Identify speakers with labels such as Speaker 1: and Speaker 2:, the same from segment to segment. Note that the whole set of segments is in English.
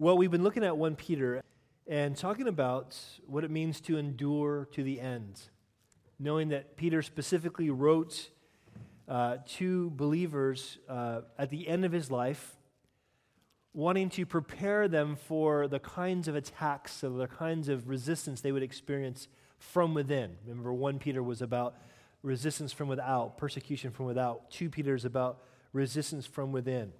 Speaker 1: Well, we've been looking at 1 Peter and talking about what it means to endure to the end, knowing that Peter specifically wrote uh, to believers uh, at the end of his life, wanting to prepare them for the kinds of attacks, of the kinds of resistance they would experience from within. Remember, 1 Peter was about resistance from without, persecution from without. 2 Peter is about resistance from within.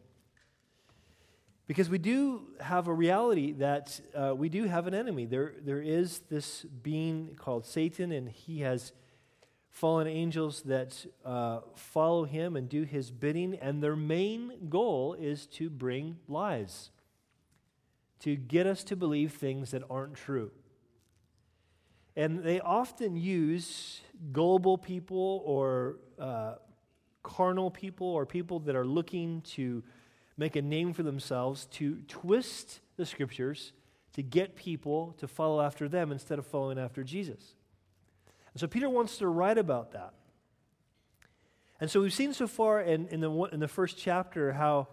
Speaker 1: Because we do have a reality that uh, we do have an enemy. There, there is this being called Satan, and he has fallen angels that uh, follow him and do his bidding, and their main goal is to bring lies, to get us to believe things that aren't true. And they often use gullible people or uh, carnal people or people that are looking to make a name for themselves to twist the scriptures to get people to follow after them instead of following after Jesus. And so Peter wants to write about that. And so we've seen so far in, in, the, in the first chapter how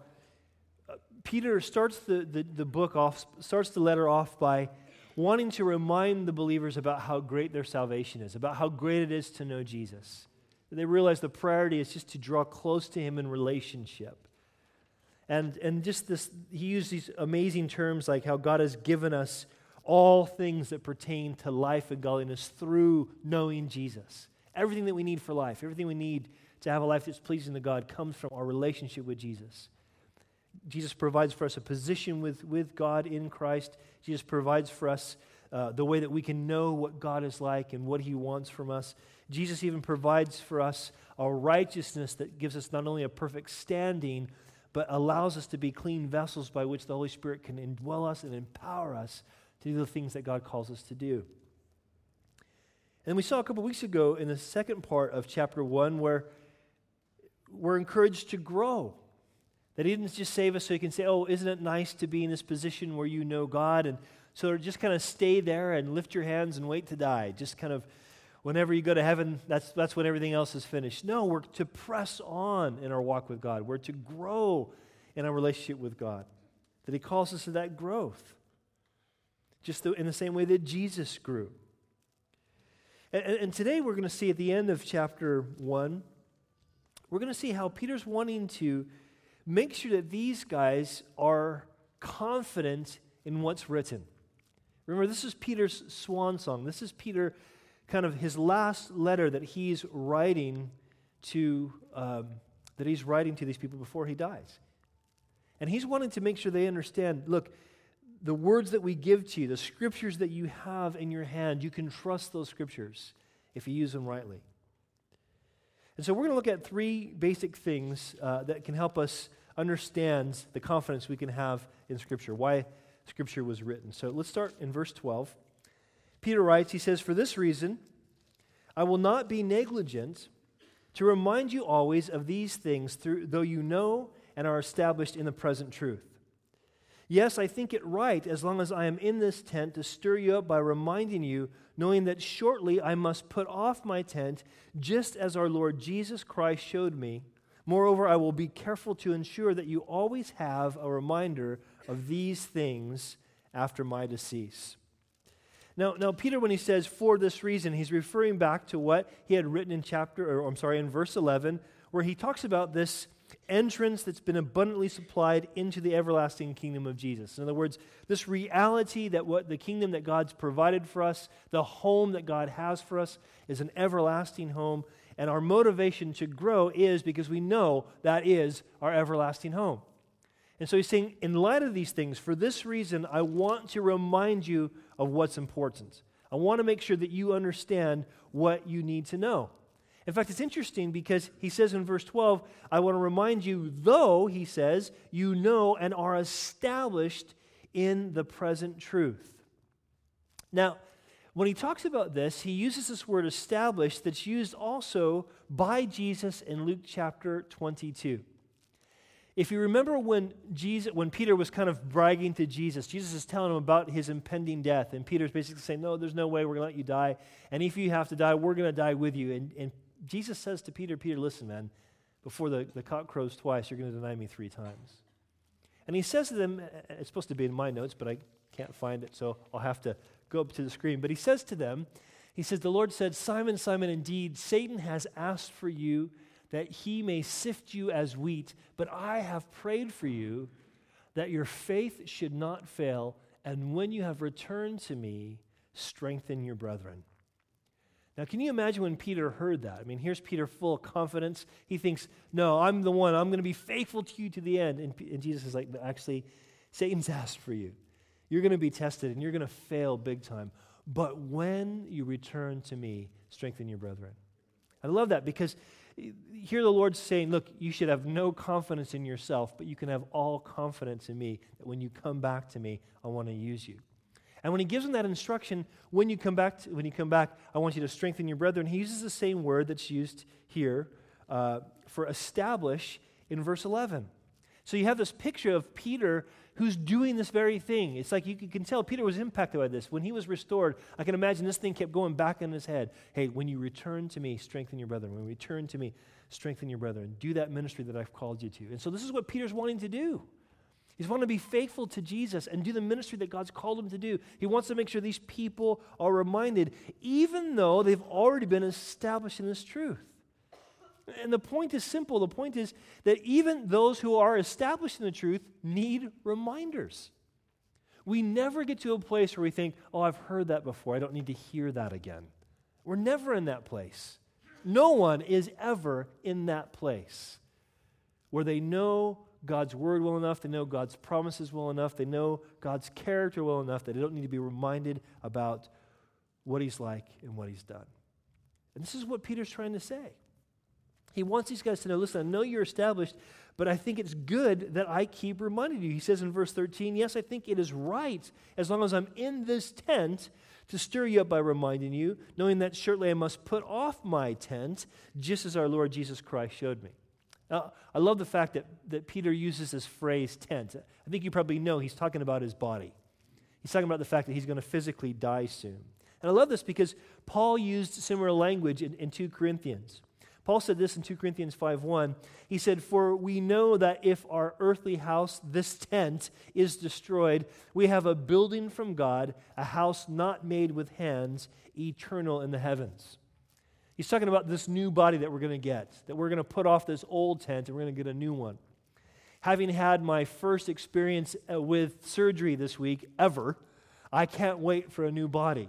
Speaker 1: uh, Peter starts the, the, the book off, starts the letter off by wanting to remind the believers about how great their salvation is, about how great it is to know Jesus. They realize the priority is just to draw close to him in relationship. And, and just this, he used these amazing terms like how God has given us all things that pertain to life and godliness through knowing Jesus. Everything that we need for life, everything we need to have a life that's pleasing to God comes from our relationship with Jesus. Jesus provides for us a position with, with God in Christ. Jesus provides for us uh, the way that we can know what God is like and what He wants from us. Jesus even provides for us a righteousness that gives us not only a perfect standing, but allows us to be clean vessels by which the Holy Spirit can indwell us and empower us to do the things that God calls us to do. And we saw a couple weeks ago in the second part of chapter 1 where we're encouraged to grow. That He didn't just save us so He can say, Oh, isn't it nice to be in this position where you know God? And so just kind of stay there and lift your hands and wait to die. Just kind of whenever you go to heaven, that's, that's when everything else is finished. No, we're to press on in our walk with God. We're to grow in our relationship with God. That He calls us to that growth, just in the same way that Jesus grew. And, and today we're going to see at the end of chapter 1, we're going to see how Peter's wanting to make sure that these guys are confident in what's written. Remember, this is Peter's swan song. This is Peter kind of his last letter that he's writing to um, that he's writing to these people before he dies. And he's wanting to make sure they understand look, the words that we give to you, the scriptures that you have in your hand, you can trust those scriptures if you use them rightly. And so we're going to look at three basic things uh, that can help us understand the confidence we can have in Scripture, why Scripture was written. So let's start in verse 12. Peter writes, he says, For this reason, I will not be negligent to remind you always of these things, through, though you know and are established in the present truth. Yes, I think it right, as long as I am in this tent, to stir you up by reminding you, knowing that shortly I must put off my tent, just as our Lord Jesus Christ showed me. Moreover, I will be careful to ensure that you always have a reminder of these things after my decease. Now, now, Peter, when he says for this reason, he's referring back to what he had written in chapter, or I'm sorry, in verse 11, where he talks about this entrance that's been abundantly supplied into the everlasting kingdom of Jesus. In other words, this reality that what the kingdom that God's provided for us, the home that God has for us, is an everlasting home. And our motivation to grow is because we know that is our everlasting home. And so he's saying, in light of these things, for this reason, I want to remind you of what's important. I want to make sure that you understand what you need to know. In fact, it's interesting because he says in verse 12, I want to remind you, though, he says, you know and are established in the present truth. Now, when he talks about this, he uses this word established that's used also by Jesus in Luke chapter 22. If you remember when, Jesus, when Peter was kind of bragging to Jesus, Jesus is telling him about his impending death. And Peter's basically saying, No, there's no way we're going to let you die. And if you have to die, we're going to die with you. And, and Jesus says to Peter, Peter, listen, man, before the, the cock crows twice, you're going to deny me three times. And he says to them, uh, it's supposed to be in my notes, but I can't find it, so I'll have to go up to the screen. But he says to them, he says, The Lord said, Simon, Simon, indeed, Satan has asked for you that he may sift you as wheat, but I have prayed for you that your faith should not fail, and when you have returned to me, strengthen your brethren. Now, can you imagine when Peter heard that? I mean, here's Peter full of confidence. He thinks, No, I'm the one. I'm going to be faithful to you to the end. And, and Jesus is like, Actually, Satan's asked for you. You're going to be tested and you're going to fail big time. But when you return to me, strengthen your brethren. I love that because here the Lord's saying, Look, you should have no confidence in yourself, but you can have all confidence in me that when you come back to me, I want to use you. And when he gives them that instruction, when you come back, to, when you come back, I want you to strengthen your brethren. He uses the same word that's used here uh, for establish in verse 11. So you have this picture of Peter who's doing this very thing. It's like you can tell Peter was impacted by this. When he was restored, I can imagine this thing kept going back in his head. Hey, when you return to me, strengthen your brethren. When you return to me, strengthen your brethren. Do that ministry that I've called you to. And so this is what Peter's wanting to do. He's wanting to be faithful to Jesus and do the ministry that God's called him to do. He wants to make sure these people are reminded, even though they've already been established in this truth. And the point is simple. The point is that even those who are established in the truth need reminders. We never get to a place where we think, oh, I've heard that before. I don't need to hear that again. We're never in that place. No one is ever in that place where they know God's word well enough, they know God's promises well enough, they know God's character well enough that they don't need to be reminded about what he's like and what he's done. And this is what Peter's trying to say. He wants these guys to know listen, I know you're established, but I think it's good that I keep reminding you. He says in verse 13, Yes, I think it is right, as long as I'm in this tent, to stir you up by reminding you, knowing that shortly I must put off my tent, just as our Lord Jesus Christ showed me. Now, I love the fact that, that Peter uses this phrase tent. I think you probably know he's talking about his body. He's talking about the fact that he's going to physically die soon. And I love this because Paul used similar language in, in 2 Corinthians. Paul said this in 2 Corinthians 5:1. He said, "For we know that if our earthly house, this tent, is destroyed, we have a building from God, a house not made with hands, eternal in the heavens." He's talking about this new body that we're going to get, that we're going to put off this old tent and we're going to get a new one. Having had my first experience uh, with surgery this week ever, I can't wait for a new body.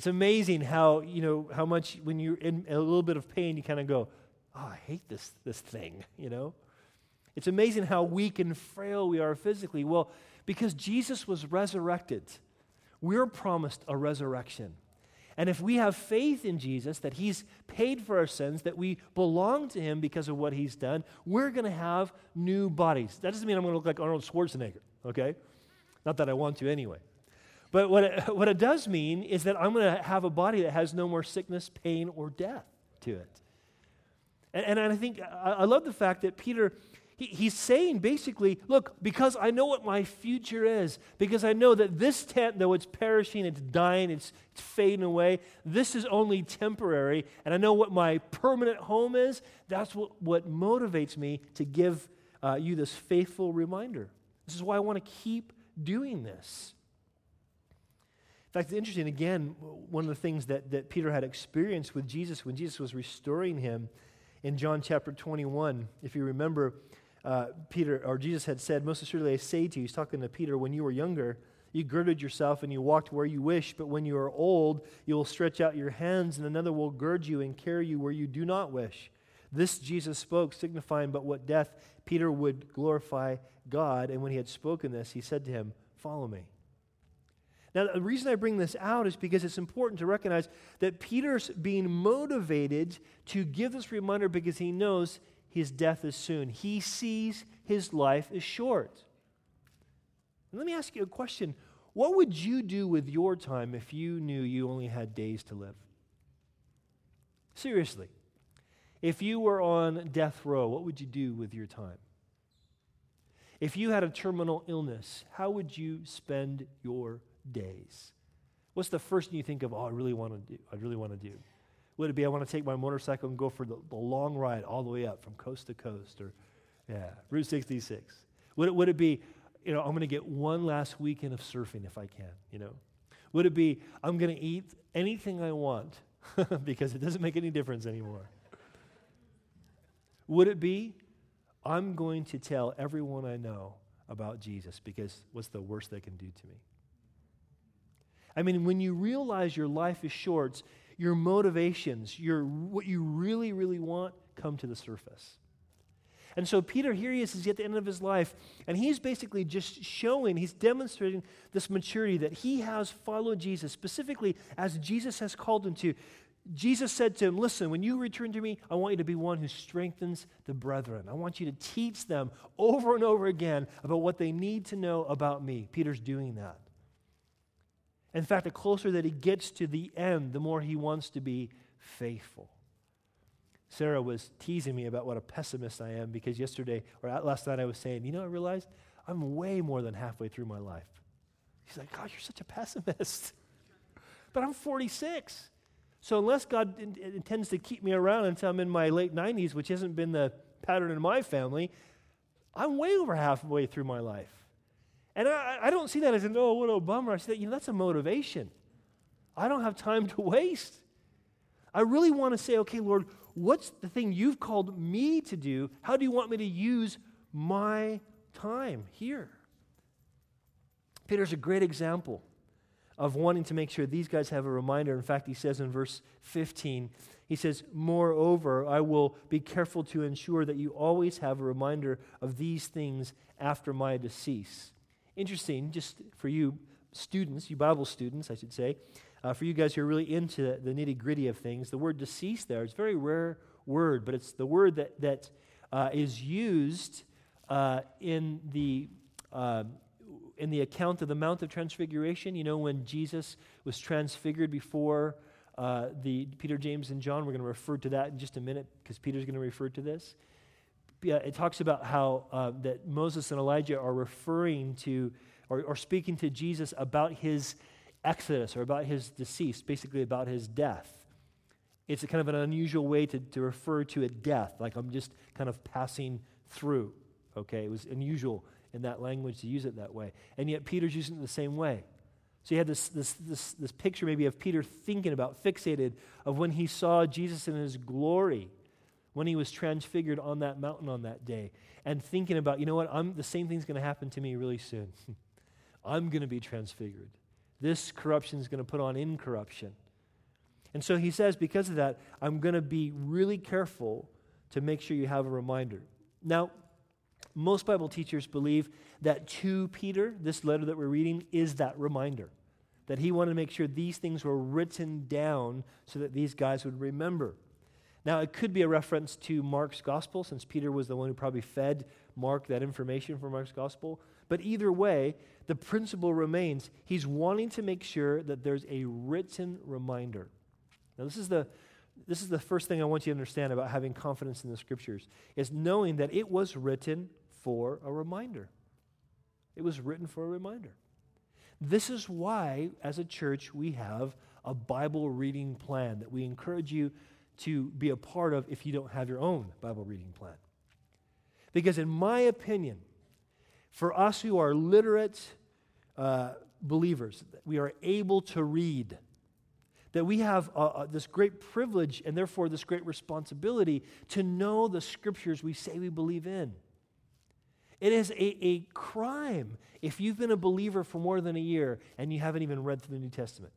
Speaker 1: It's amazing how, you know, how much when you're in a little bit of pain, you kind of go, oh, I hate this, this thing, you know? It's amazing how weak and frail we are physically. Well, because Jesus was resurrected, we're promised a resurrection. And if we have faith in Jesus, that He's paid for our sins, that we belong to Him because of what He's done, we're going to have new bodies. That doesn't mean I'm going to look like Arnold Schwarzenegger, okay? Not that I want to anyway. But what it, what it does mean is that I'm going to have a body that has no more sickness, pain, or death to it. And, and I think, I, I love the fact that Peter, he, he's saying basically, look, because I know what my future is, because I know that this tent, though it's perishing, it's dying, it's, it's fading away, this is only temporary, and I know what my permanent home is, that's what, what motivates me to give uh, you this faithful reminder. This is why I want to keep doing this. In fact, it's interesting, again, one of the things that, that Peter had experienced with Jesus when Jesus was restoring him in John chapter 21. If you remember, uh, Peter, or Jesus had said, Most assuredly I say to you, he's talking to Peter, when you were younger, you girded yourself and you walked where you wish, but when you are old, you will stretch out your hands, and another will gird you and carry you where you do not wish. This Jesus spoke, signifying but what death Peter would glorify God. And when he had spoken this, he said to him, Follow me. Now, the reason I bring this out is because it's important to recognize that Peter's being motivated to give this reminder because he knows his death is soon. He sees his life is short. And let me ask you a question What would you do with your time if you knew you only had days to live? Seriously. If you were on death row, what would you do with your time? If you had a terminal illness, how would you spend your days. What's the first thing you think of, oh, I really want to do? I really want to do. Would it be I want to take my motorcycle and go for the, the long ride all the way up from coast to coast or, yeah, Route 66? Would it, would it be, you know, I'm going to get one last weekend of surfing if I can, you know? Would it be, I'm going to eat anything I want because it doesn't make any difference anymore? Would it be, I'm going to tell everyone I know about Jesus because what's the worst they can do to me? I mean, when you realize your life is short, your motivations, your, what you really, really want come to the surface. And so Peter, here he is, he's at the end of his life, and he's basically just showing, he's demonstrating this maturity that he has followed Jesus, specifically as Jesus has called him to. Jesus said to him, Listen, when you return to me, I want you to be one who strengthens the brethren. I want you to teach them over and over again about what they need to know about me. Peter's doing that. In fact, the closer that he gets to the end, the more he wants to be faithful. Sarah was teasing me about what a pessimist I am because yesterday or last night I was saying, you know, I realized I'm way more than halfway through my life. She's like, God, you're such a pessimist. but I'm 46. So unless God in- intends to keep me around until I'm in my late 90s, which hasn't been the pattern in my family, I'm way over halfway through my life. And I, I don't see that as an, oh, what a bummer. I see that, you know, that's a motivation. I don't have time to waste. I really want to say, okay, Lord, what's the thing you've called me to do? How do you want me to use my time here? Peter's a great example of wanting to make sure these guys have a reminder. In fact, he says in verse 15, he says, Moreover, I will be careful to ensure that you always have a reminder of these things after my decease. Interesting, just for you students, you Bible students, I should say, uh, for you guys who are really into the, the nitty gritty of things, the word deceased there is a very rare word, but it's the word that, that uh, is used uh, in, the, um, in the account of the Mount of Transfiguration. You know, when Jesus was transfigured before uh, the Peter, James, and John. We're going to refer to that in just a minute because Peter's going to refer to this. It talks about how uh, that Moses and Elijah are referring to or, or speaking to Jesus about his exodus or about his decease, basically about his death. It's kind of an unusual way to, to refer to a death, like I'm just kind of passing through. Okay, it was unusual in that language to use it that way. And yet Peter's using it the same way. So you had this, this, this, this picture maybe of Peter thinking about, fixated, of when he saw Jesus in his glory, when he was transfigured on that mountain on that day, and thinking about, you know what, I'm, the same thing's going to happen to me really soon. I'm going to be transfigured. This corruption is going to put on incorruption. And so he says, because of that, I'm going to be really careful to make sure you have a reminder. Now, most Bible teachers believe that to Peter, this letter that we're reading, is that reminder. That he wanted to make sure these things were written down so that these guys would remember. Now, it could be a reference to Mark's gospel, since Peter was the one who probably fed Mark that information from Mark's gospel. But either way, the principle remains he's wanting to make sure that there's a written reminder. Now, this is the this is the first thing I want you to understand about having confidence in the scriptures is knowing that it was written for a reminder. It was written for a reminder. This is why, as a church, we have a Bible reading plan that we encourage you to be a part of if you don't have your own Bible reading plan. Because, in my opinion, for us who are literate uh, believers, we are able to read, that we have uh, uh, this great privilege and therefore this great responsibility to know the scriptures we say we believe in. It is a, a crime if you've been a believer for more than a year and you haven't even read through the New Testament.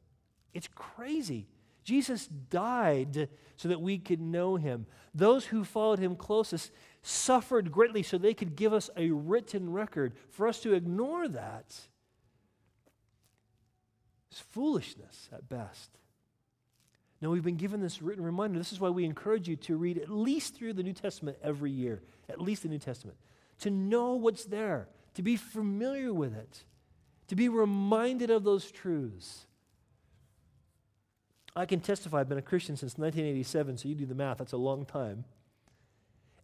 Speaker 1: It's crazy. Jesus died so that we could know him. Those who followed him closest suffered greatly so they could give us a written record. For us to ignore that is foolishness at best. Now, we've been given this written reminder. This is why we encourage you to read at least through the New Testament every year, at least the New Testament, to know what's there, to be familiar with it, to be reminded of those truths. I can testify I've been a Christian since 1987, so you do the math, that's a long time.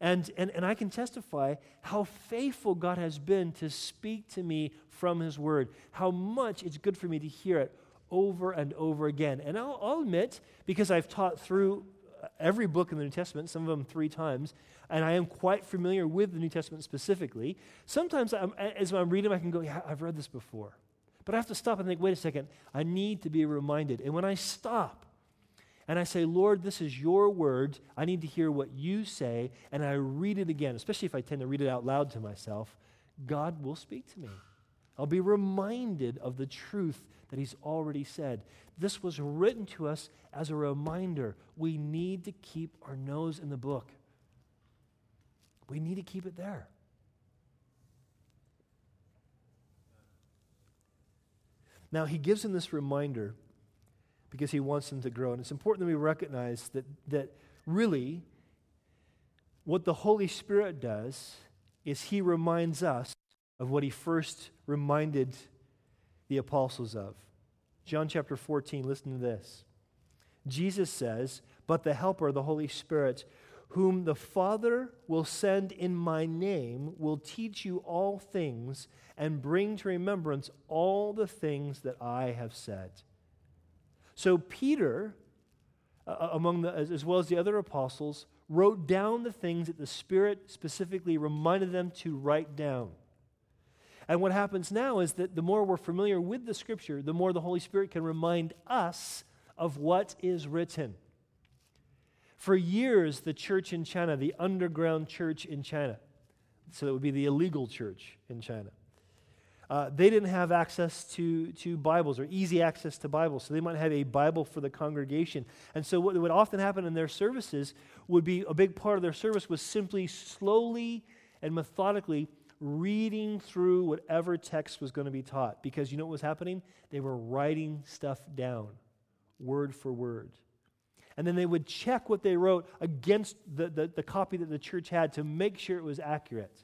Speaker 1: And, and, and I can testify how faithful God has been to speak to me from His Word, how much it's good for me to hear it over and over again. And I'll, I'll admit, because I've taught through uh, every book in the New Testament, some of them three times, and I am quite familiar with the New Testament specifically. Sometimes, I'm, as I'm reading, I can go, Yeah, I've read this before. But I have to stop and think, Wait a second, I need to be reminded. And when I stop and I say, Lord, this is your word, I need to hear what you say, and I read it again, especially if I tend to read it out loud to myself, God will speak to me. I'll be reminded of the truth that He's already said. This was written to us as a reminder. We need to keep our nose in the book, we need to keep it there. Now, He gives them this reminder because He wants them to grow. And it's important that we recognize that, that really, what the Holy Spirit does is He reminds us of what He first reminded the apostles of. John chapter 14, listen to this. Jesus says, But the Helper, the Holy Spirit, whom the Father will send in my name, will teach you all things and bring to remembrance all the things that I have said. So, Peter, uh, among the, as well as the other apostles, wrote down the things that the Spirit specifically reminded them to write down. And what happens now is that the more we're familiar with the scripture, the more the Holy Spirit can remind us of what is written. For years, the church in China, the underground church in China, so it would be the illegal church in China, uh, they didn't have access to, to Bibles or easy access to Bibles, so they might have a Bible for the congregation. And so, what would often happen in their services would be a big part of their service was simply slowly and methodically reading through whatever text was going to be taught because you know what was happening? They were writing stuff down, word for word. And then they would check what they wrote against the, the, the copy that the church had to make sure it was accurate.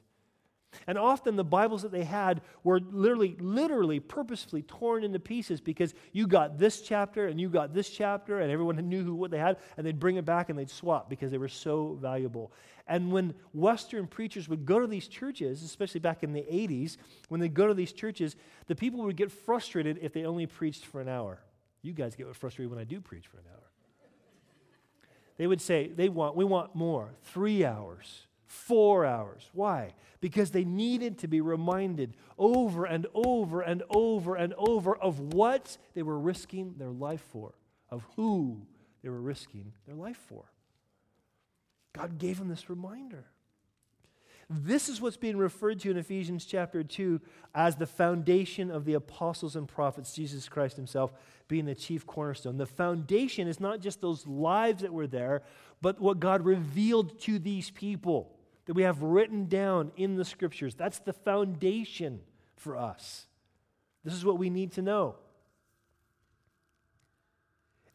Speaker 1: And often the Bibles that they had were literally, literally, purposefully torn into pieces because you got this chapter and you got this chapter, and everyone knew who, what they had, and they'd bring it back and they'd swap because they were so valuable. And when Western preachers would go to these churches, especially back in the 80s, when they go to these churches, the people would get frustrated if they only preached for an hour. You guys get frustrated when I do preach for an hour. They would say, they want, we want more, three hours four hours. Why? Because they needed to be reminded over and over and over and over of what they were risking their life for, of who they were risking their life for. God gave them this reminder. This is what's being referred to in Ephesians chapter 2 as the foundation of the apostles and prophets, Jesus Christ himself being the chief cornerstone. The foundation is not just those lives that were there, but what God revealed to these people that we have written down in the scriptures. That's the foundation for us. This is what we need to know.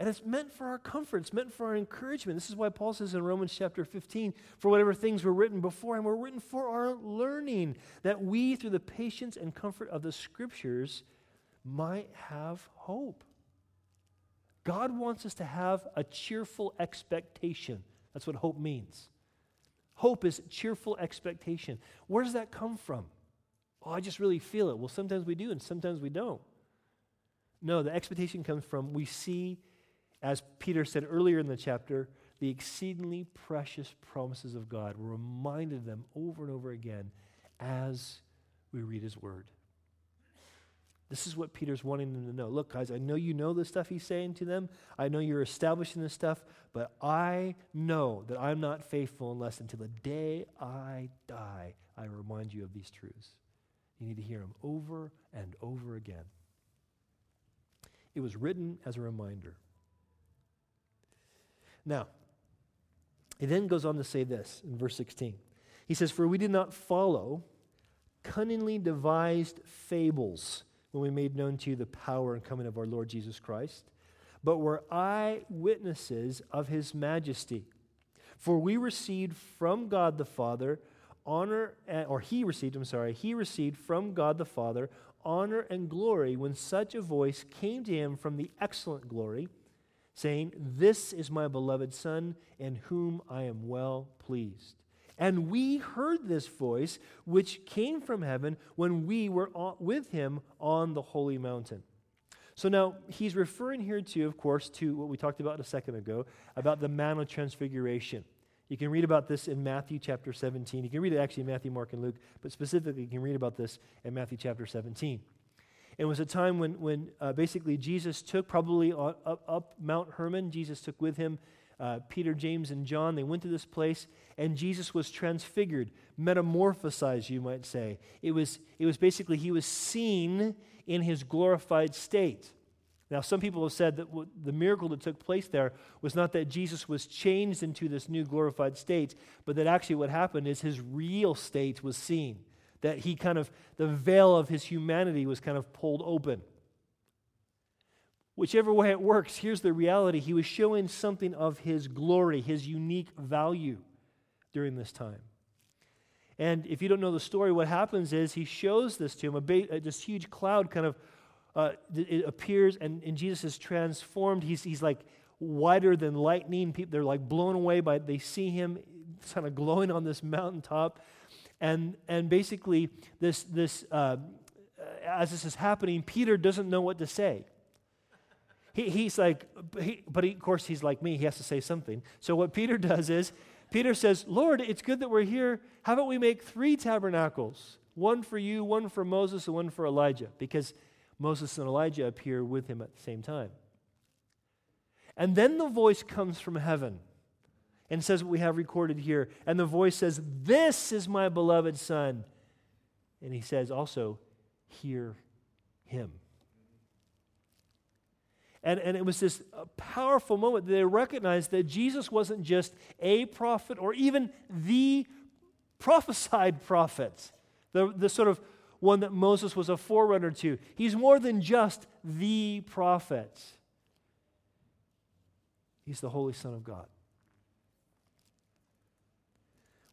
Speaker 1: And it's meant for our comfort, it's meant for our encouragement. This is why Paul says in Romans chapter 15, for whatever things were written before and were written for our learning, that we, through the patience and comfort of the scriptures, might have hope. God wants us to have a cheerful expectation. That's what hope means. Hope is cheerful expectation. Where does that come from? Oh, I just really feel it. Well, sometimes we do and sometimes we don't. No, the expectation comes from we see, as Peter said earlier in the chapter, the exceedingly precious promises of God. We're reminded them over and over again as we read his word. This is what Peter's wanting them to know. Look, guys, I know you know the stuff he's saying to them. I know you're establishing this stuff, but I know that I'm not faithful unless until the day I die, I remind you of these truths. You need to hear them over and over again. It was written as a reminder. Now, he then goes on to say this in verse 16. He says, For we did not follow cunningly devised fables when we made known to you the power and coming of our Lord Jesus Christ, but were eyewitnesses of his majesty. For we received from God the Father honor, or he received, I'm sorry, he received from God the Father honor and glory when such a voice came to him from the excellent glory, saying, This is my beloved Son, in whom I am well pleased. And we heard this voice which came from heaven when we were with him on the holy mountain. So now he's referring here to, of course, to what we talked about a second ago about the Mount of Transfiguration. You can read about this in Matthew chapter 17. You can read it actually in Matthew, Mark, and Luke, but specifically, you can read about this in Matthew chapter 17. It was a time when, when uh, basically Jesus took, probably up, up, Mount Hermon, Jesus took with him uh, Peter, James, and John. They went to this place, and Jesus was transfigured, metamorphosized, you might say. It was, it was basically, he was seen in his glorified state. Now, some people have said that the miracle that took place there was not that Jesus was changed into this new glorified state, but that actually what happened is his real state was seen. That he kind of, the veil of his humanity was kind of pulled open. Whichever way it works, here's the reality. He was showing something of his glory, his unique value during this time. And if you don't know the story, what happens is he shows this to him. A ba- this huge cloud kind of uh, it appears and, and Jesus is transformed. He's, he's like whiter than lightning. People, they're like blown away by They see him kind of glowing on this mountaintop. And, and basically, this, this, uh, as this is happening, Peter doesn't know what to say. He, he's like, he, but he, of course, he's like me. He has to say something. So what Peter does is, Peter says, Lord, it's good that we're here. How about we make three tabernacles? One for you, one for Moses, and one for Elijah. Because Moses and Elijah appear with him at the same time. And then the voice comes from heaven and says what we have recorded here. And the voice says, This is my beloved Son. And he says also, Hear him. And, and it was this uh, powerful moment that they recognized that Jesus wasn't just a prophet or even the prophesied prophet, the, the sort of one that Moses was a forerunner to. He's more than just the prophet, he's the Holy Son of God.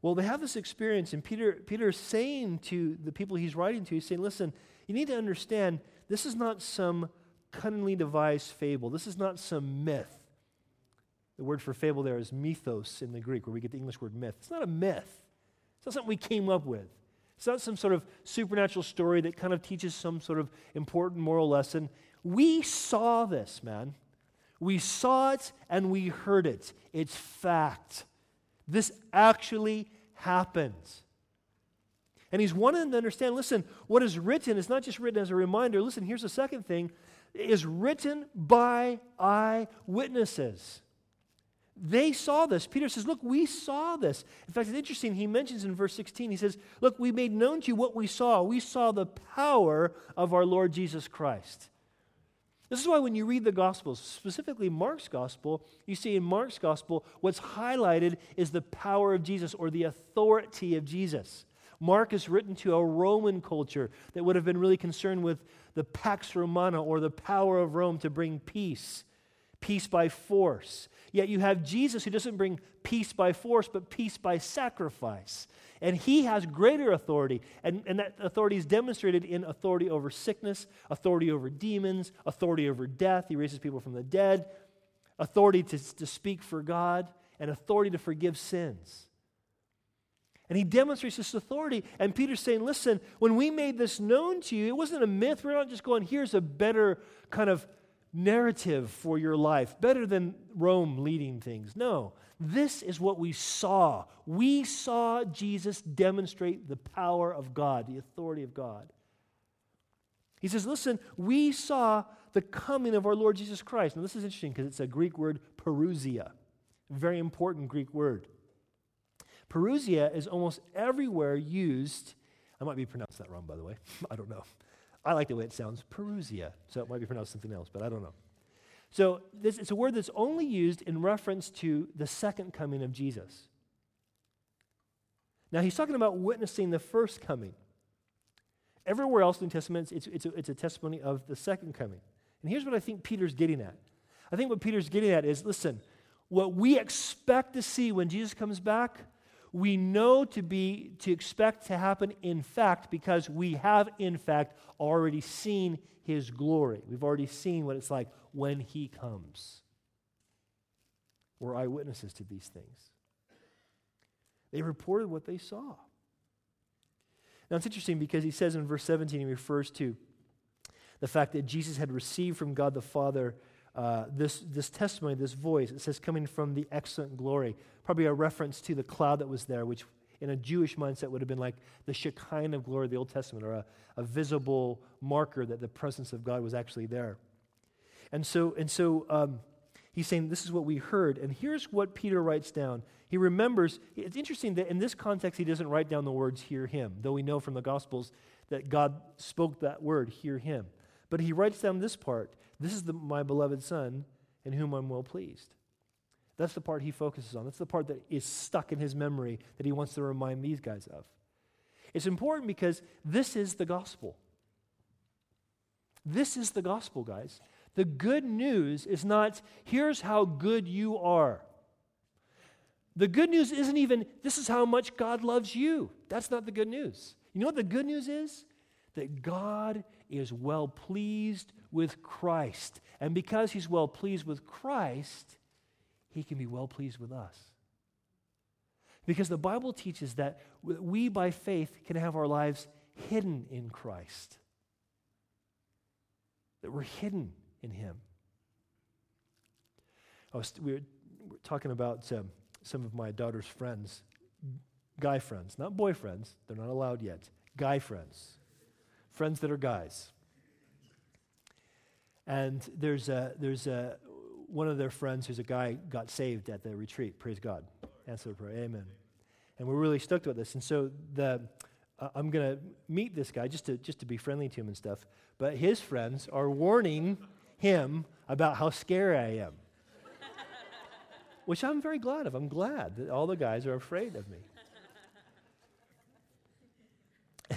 Speaker 1: Well, they have this experience, and Peter, Peter is saying to the people he's writing to, he's saying, listen, you need to understand this is not some cunningly devised fable. This is not some myth. The word for fable there is mythos in the Greek, where we get the English word myth. It's not a myth. It's not something we came up with. It's not some sort of supernatural story that kind of teaches some sort of important moral lesson. We saw this, man. We saw it and we heard it. It's fact. This actually happens. And he's wanting to understand listen, what is written is not just written as a reminder. Listen, here's the second thing is written by eyewitnesses. They saw this. Peter says, Look, we saw this. In fact, it's interesting. He mentions in verse 16, he says, Look, we made known to you what we saw. We saw the power of our Lord Jesus Christ. This is why when you read the Gospels, specifically Mark's Gospel, you see in Mark's Gospel, what's highlighted is the power of Jesus or the authority of Jesus. Mark is written to a Roman culture that would have been really concerned with the Pax Romana or the power of Rome to bring peace, peace by force. Yet you have Jesus who doesn't bring peace by force, but peace by sacrifice. And he has greater authority. And, and that authority is demonstrated in authority over sickness, authority over demons, authority over death. He raises people from the dead, authority to, to speak for God, and authority to forgive sins. And he demonstrates this authority. And Peter's saying, listen, when we made this known to you, it wasn't a myth. We're not just going, here's a better kind of narrative for your life, better than Rome leading things. No, this is what we saw. We saw Jesus demonstrate the power of God, the authority of God. He says, Listen, we saw the coming of our Lord Jesus Christ. Now, this is interesting because it's a Greek word, parousia, a very important Greek word. Parousia is almost everywhere used. I might be pronouncing that wrong, by the way. I don't know. I like the way it sounds, Perusia. So it might be pronounced something else, but I don't know. So this, it's a word that's only used in reference to the second coming of Jesus. Now he's talking about witnessing the first coming. Everywhere else in the New Testament, it's, it's, a, it's a testimony of the second coming. And here's what I think Peter's getting at. I think what Peter's getting at is listen, what we expect to see when Jesus comes back we know to be to expect to happen in fact because we have in fact already seen his glory. We've already seen what it's like when he comes. We're eyewitnesses to these things. They reported what they saw. Now it's interesting because he says in verse 17, he refers to the fact that Jesus had received from God the Father uh, this, this testimony, this voice. It says, coming from the excellent glory. Probably a reference to the cloud that was there, which in a Jewish mindset would have been like the Shekinah of glory of the Old Testament, or a, a visible marker that the presence of God was actually there. And so, and so um, he's saying, This is what we heard. And here's what Peter writes down. He remembers, it's interesting that in this context, he doesn't write down the words, hear him, though we know from the Gospels that God spoke that word, hear him. But he writes down this part this is the, my beloved Son, in whom I'm well pleased. That's the part he focuses on. That's the part that is stuck in his memory that he wants to remind these guys of. It's important because this is the gospel. This is the gospel, guys. The good news is not, here's how good you are. The good news isn't even, this is how much God loves you. That's not the good news. You know what the good news is? That God is well pleased with Christ. And because he's well pleased with Christ, he can be well pleased with us. Because the Bible teaches that we, by faith, can have our lives hidden in Christ, that we're hidden in Him. I was, we, were, we were talking about um, some of my daughter's friends, guy friends, not boyfriends, they're not allowed yet, guy friends, friends that are guys. And there's a, there's a, one of their friends who's a guy got saved at the retreat. Praise God. Answer prayer. Amen. And we're really stoked about this. And so the, uh, I'm going to meet this guy just to, just to be friendly to him and stuff. But his friends are warning him about how scary I am. Which I'm very glad of. I'm glad that all the guys are afraid of me.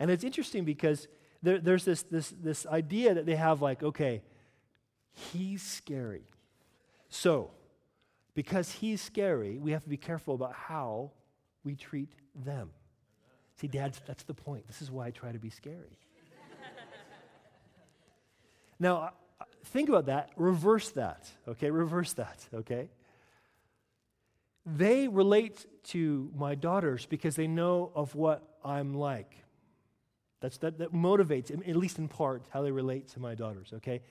Speaker 1: and it's interesting because there, there's this, this, this idea that they have like, okay, He's scary. So, because he's scary, we have to be careful about how we treat them. See, Dad, that's the point. This is why I try to be scary. now, think about that. Reverse that, okay? Reverse that, okay? They relate to my daughters because they know of what I'm like. That's, that, that motivates, at least in part, how they relate to my daughters, okay?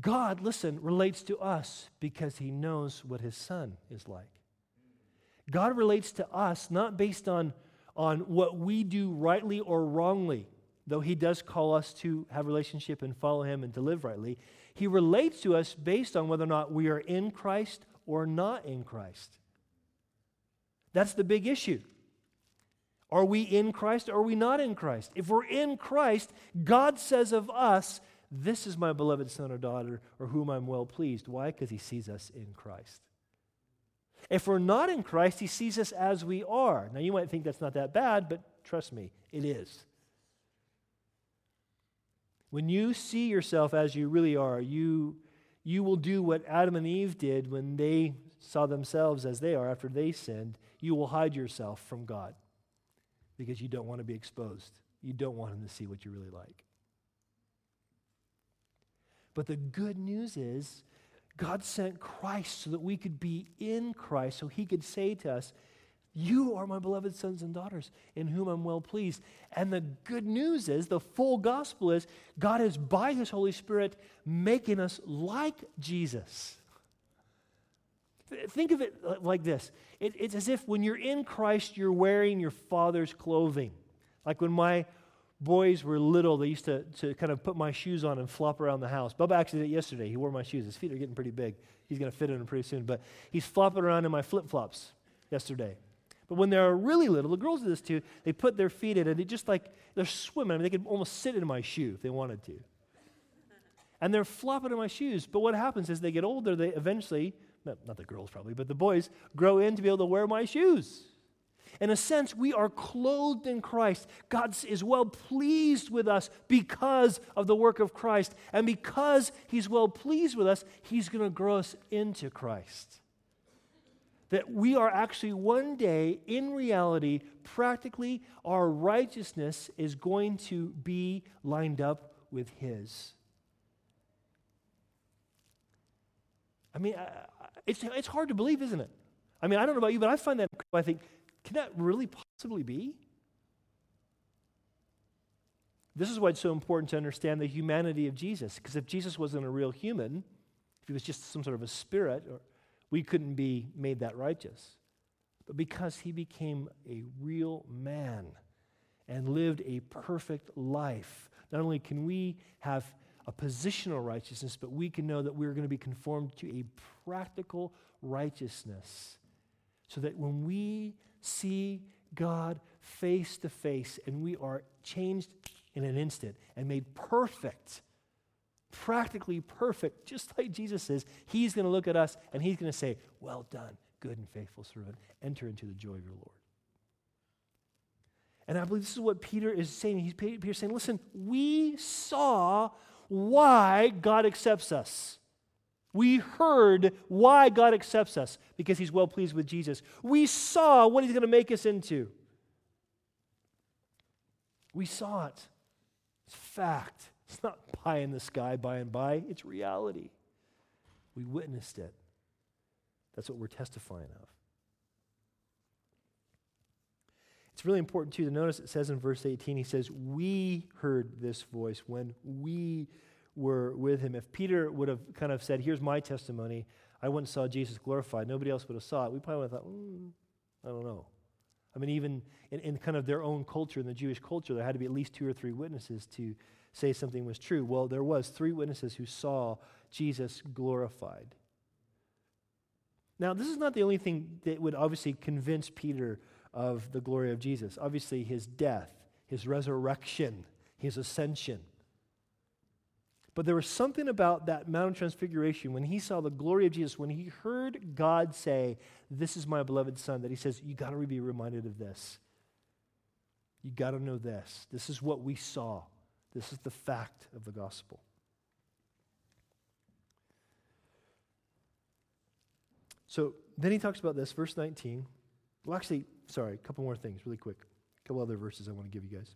Speaker 1: God, listen, relates to us because he knows what his son is like. God relates to us not based on, on what we do rightly or wrongly, though he does call us to have relationship and follow him and to live rightly. He relates to us based on whether or not we are in Christ or not in Christ. That's the big issue. Are we in Christ or are we not in Christ? If we're in Christ, God says of us this is my beloved son or daughter, or whom I'm well pleased. Why? Because he sees us in Christ. If we're not in Christ, he sees us as we are. Now, you might think that's not that bad, but trust me, it is. When you see yourself as you really are, you, you will do what Adam and Eve did when they saw themselves as they are after they sinned. You will hide yourself from God because you don't want to be exposed. You don't want him to see what you're really like. But the good news is, God sent Christ so that we could be in Christ, so he could say to us, You are my beloved sons and daughters, in whom I'm well pleased. And the good news is, the full gospel is, God is by his Holy Spirit making us like Jesus. Think of it like this it, it's as if when you're in Christ, you're wearing your father's clothing. Like when my boys were little, they used to, to kind of put my shoes on and flop around the house. Bubba actually did it yesterday. He wore my shoes. His feet are getting pretty big. He's going to fit in them pretty soon. But he's flopping around in my flip flops yesterday. But when they're really little, the girls do this too, they put their feet in it. They just like, they're swimming. I mean, they could almost sit in my shoe if they wanted to. And they're flopping in my shoes. But what happens is they get older, they eventually, not the girls probably, but the boys grow in to be able to wear my shoes. In a sense, we are clothed in Christ. God is well pleased with us because of the work of Christ. And because He's well pleased with us, He's going to grow us into Christ. That we are actually one day, in reality, practically, our righteousness is going to be lined up with His. I mean, it's, it's hard to believe, isn't it? I mean, I don't know about you, but I find that I think, can that really possibly be? This is why it's so important to understand the humanity of Jesus, because if Jesus wasn't a real human, if he was just some sort of a spirit, we couldn't be made that righteous. But because he became a real man and lived a perfect life, not only can we have a positional righteousness, but we can know that we're going to be conformed to a practical righteousness. So that when we see God face to face and we are changed in an instant and made perfect, practically perfect, just like Jesus is, He's going to look at us and He's going to say, Well done, good and faithful servant. Enter into the joy of your Lord. And I believe this is what Peter is saying. He's Peter's saying, Listen, we saw why God accepts us. We heard why God accepts us because he's well pleased with Jesus. We saw what he's going to make us into. We saw it. It's fact. It's not pie in the sky by and by, it's reality. We witnessed it. That's what we're testifying of. It's really important, too, to notice it says in verse 18, he says, We heard this voice when we were with him. If Peter would have kind of said, Here's my testimony, I went and saw Jesus glorified, nobody else would have saw it, we probably would have thought, mm, I don't know. I mean, even in, in kind of their own culture, in the Jewish culture, there had to be at least two or three witnesses to say something was true. Well, there was three witnesses who saw Jesus glorified. Now, this is not the only thing that would obviously convince Peter of the glory of Jesus. Obviously, his death, his resurrection, his ascension. But there was something about that Mount of Transfiguration when he saw the glory of Jesus, when he heard God say, This is my beloved Son, that he says, You got to be reminded of this. You got to know this. This is what we saw. This is the fact of the gospel. So then he talks about this, verse 19. Well, actually, sorry, a couple more things really quick. A couple other verses I want to give you guys.